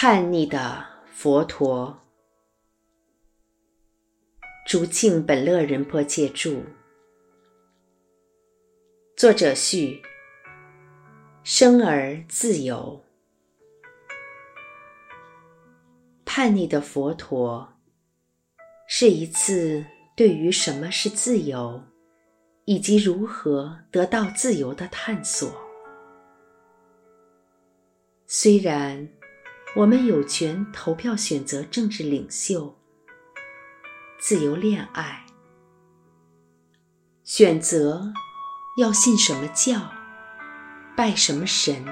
叛逆的佛陀，竹庆本乐仁波切著，作者序：生而自由。叛逆的佛陀，是一次对于什么是自由，以及如何得到自由的探索。虽然。我们有权投票选择政治领袖，自由恋爱，选择要信什么教，拜什么神，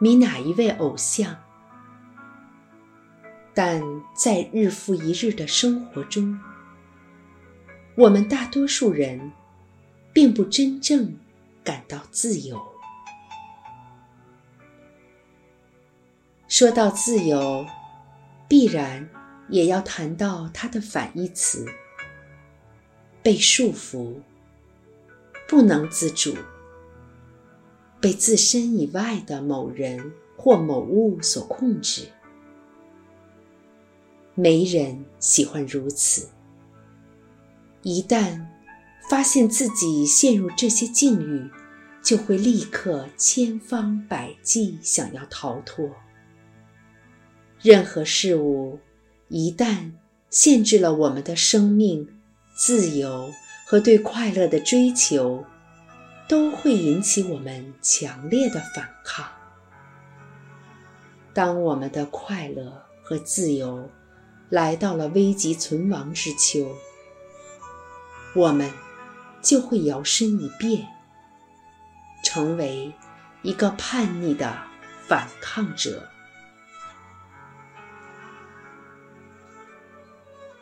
迷哪一位偶像。但在日复一日的生活中，我们大多数人并不真正感到自由。说到自由，必然也要谈到它的反义词：被束缚、不能自主、被自身以外的某人或某物所控制。没人喜欢如此。一旦发现自己陷入这些境遇，就会立刻千方百计想要逃脱。任何事物一旦限制了我们的生命、自由和对快乐的追求，都会引起我们强烈的反抗。当我们的快乐和自由来到了危急存亡之秋，我们就会摇身一变，成为一个叛逆的反抗者。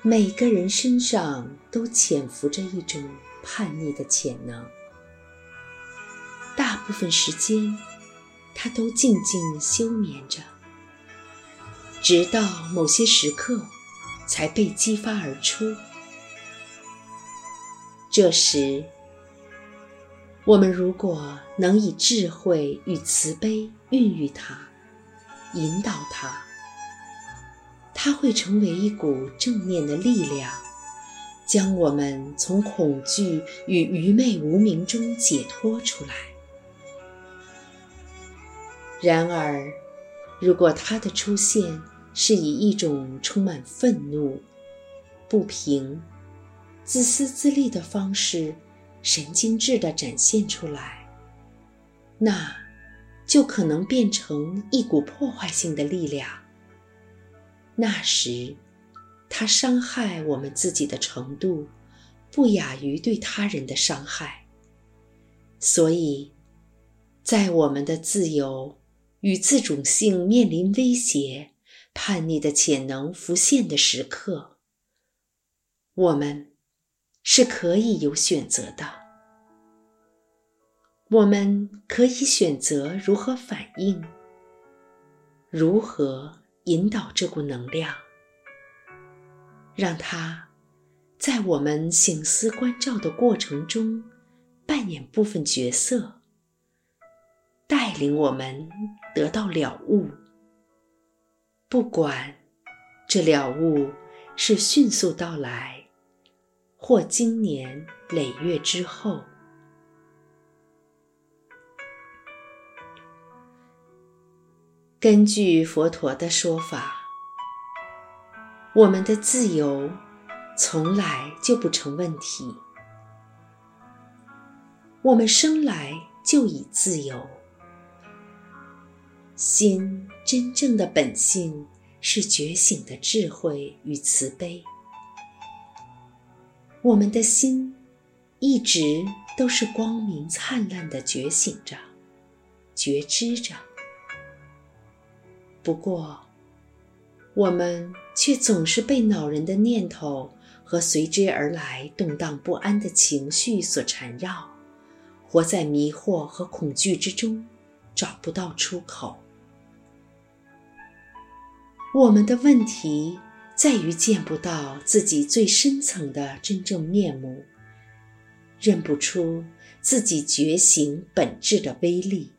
每个人身上都潜伏着一种叛逆的潜能，大部分时间，他都静静休眠着，直到某些时刻才被激发而出。这时，我们如果能以智慧与慈悲孕育它，引导它。它会成为一股正面的力量，将我们从恐惧与愚昧无明中解脱出来。然而，如果它的出现是以一种充满愤怒、不平、自私自利的方式，神经质地展现出来，那就可能变成一股破坏性的力量。那时，他伤害我们自己的程度，不亚于对他人的伤害。所以，在我们的自由与自主性面临威胁、叛逆的潜能浮现的时刻，我们是可以有选择的。我们可以选择如何反应，如何。引导这股能量，让它在我们醒思关照的过程中扮演部分角色，带领我们得到了悟。不管这了悟是迅速到来，或经年累月之后。根据佛陀的说法，我们的自由从来就不成问题。我们生来就已自由。心真正的本性是觉醒的智慧与慈悲。我们的心一直都是光明灿烂的觉醒着，觉知着。不过，我们却总是被恼人的念头和随之而来动荡不安的情绪所缠绕，活在迷惑和恐惧之中，找不到出口。我们的问题在于见不到自己最深层的真正面目，认不出自己觉醒本质的威力。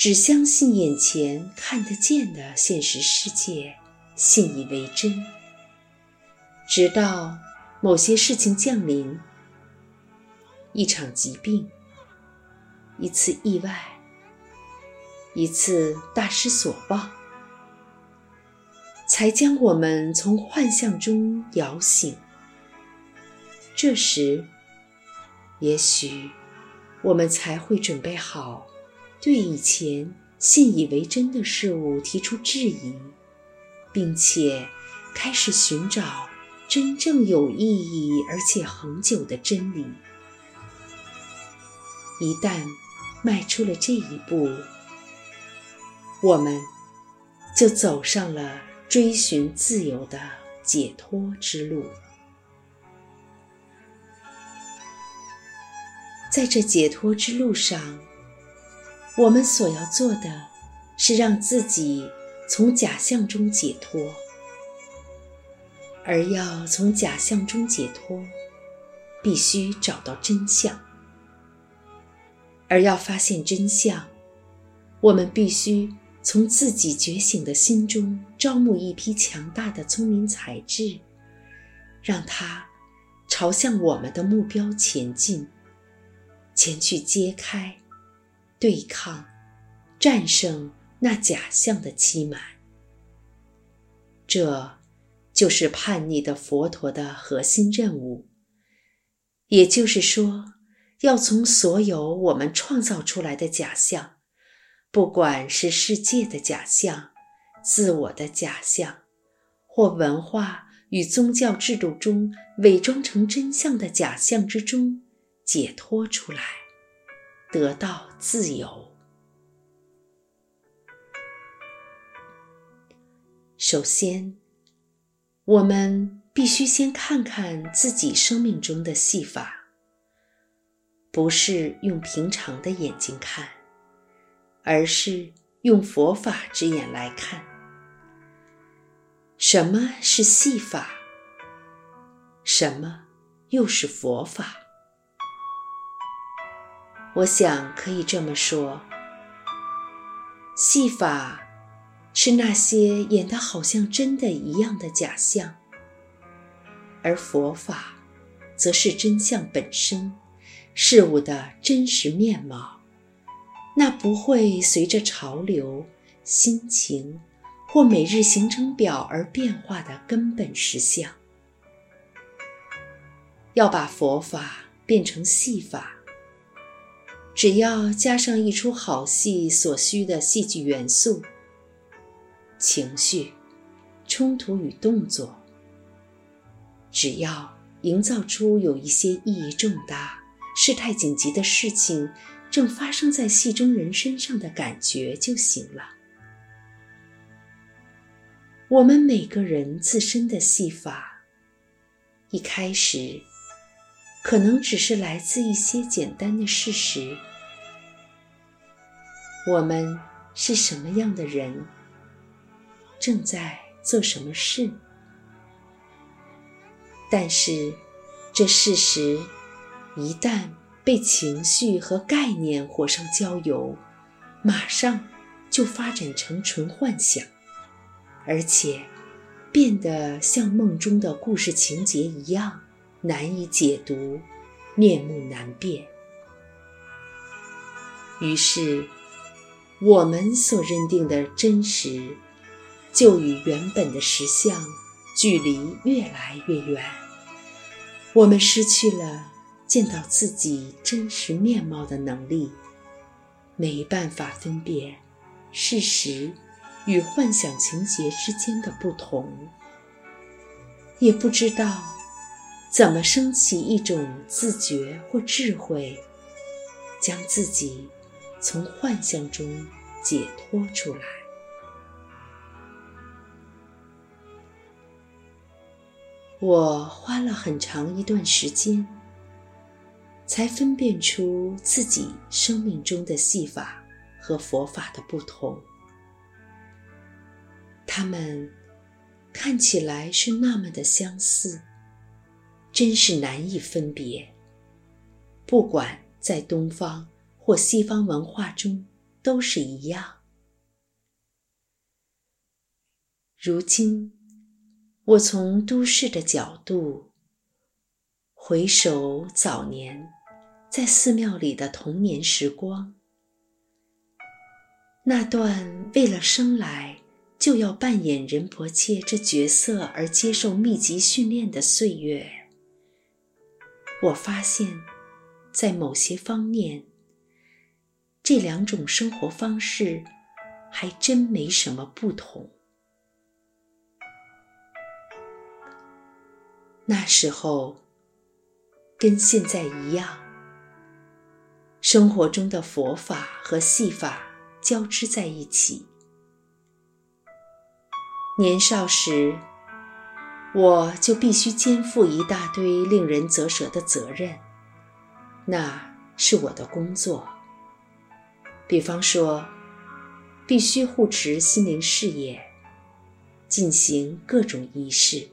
只相信眼前看得见的现实世界，信以为真，直到某些事情降临，一场疾病，一次意外，一次大失所望，才将我们从幻象中摇醒。这时，也许我们才会准备好，对以前信以为真的事物提出质疑，并且开始寻找真正有意义而且恒久的真理。一旦迈出了这一步，我们就走上了追寻自由的解脱之路。在这解脱之路上，我们所要做的是让自己从假象中解脱。而要从假象中解脱，必须找到真相。而要发现真相，我们必须从自己觉醒的心中招募一批强大的聪明才智，让它朝向我们的目标前进。前去揭开、对抗、战胜那假象的欺瞒，这就是叛逆的佛陀的核心任务。也就是说，要从所有我们创造出来的假象，不管是世界的假象、自我的假象，或文化与宗教制度中伪装成真相的假象之中。解脱出来，得到自由。首先，我们必须先看看自己生命中的戏法，不是用平常的眼睛看，而是用佛法之眼来看。什么是戏法？什么又是佛法？我想可以这么说：戏法是那些演得好像真的一样的假象，而佛法则是真相本身，事物的真实面貌，那不会随着潮流、心情或每日行程表而变化的根本实相。要把佛法变成戏法。只要加上一出好戏所需的戏剧元素、情绪、冲突与动作，只要营造出有一些意义重大、事态紧急的事情正发生在戏中人身上的感觉就行了。我们每个人自身的戏法，一开始可能只是来自一些简单的事实。我们是什么样的人？正在做什么事？但是，这事实一旦被情绪和概念火上浇油，马上就发展成纯幻想，而且变得像梦中的故事情节一样难以解读、面目难辨。于是。我们所认定的真实，就与原本的实相距离越来越远。我们失去了见到自己真实面貌的能力，没办法分辨事实与幻想情节之间的不同，也不知道怎么升起一种自觉或智慧，将自己。从幻象中解脱出来。我花了很长一段时间，才分辨出自己生命中的戏法和佛法的不同。它们看起来是那么的相似，真是难以分别。不管在东方。或西方文化中，都是一样。如今，我从都市的角度回首早年在寺庙里的童年时光，那段为了生来就要扮演仁婆切这角色而接受密集训练的岁月，我发现，在某些方面，这两种生活方式还真没什么不同。那时候，跟现在一样，生活中的佛法和戏法交织在一起。年少时，我就必须肩负一大堆令人啧舌的责任，那是我的工作。比方说，必须护持心灵事业，进行各种仪式。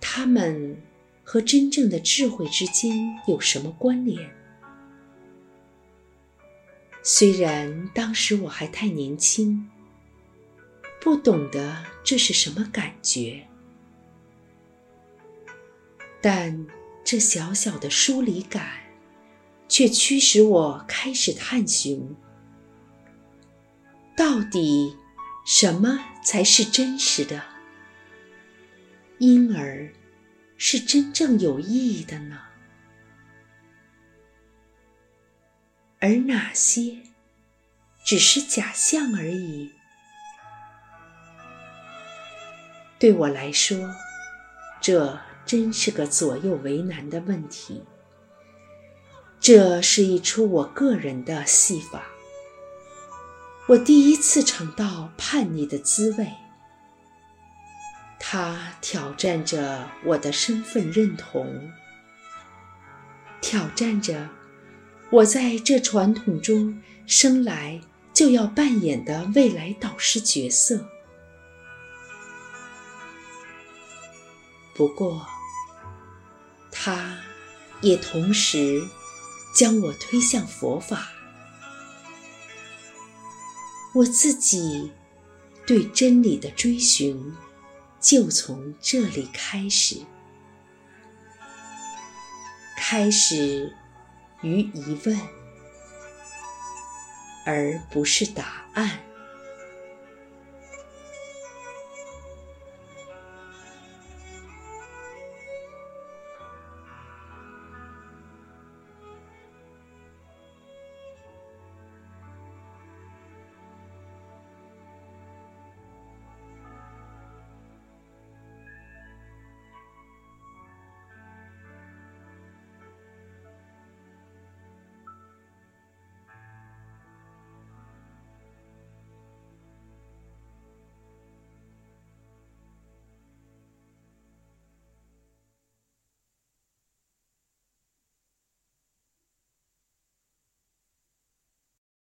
他们和真正的智慧之间有什么关联？虽然当时我还太年轻，不懂得这是什么感觉，但这小小的疏离感，却驱使我开始探寻：到底什么才是真实的？因而。是真正有意义的呢？而哪些只是假象而已？对我来说，这真是个左右为难的问题。这是一出我个人的戏法，我第一次尝到叛逆的滋味。它挑战着我的身份认同，挑战着我在这传统中生来就要扮演的未来导师角色。不过，它也同时将我推向佛法。我自己对真理的追寻。就从这里开始，开始于疑问，而不是答案。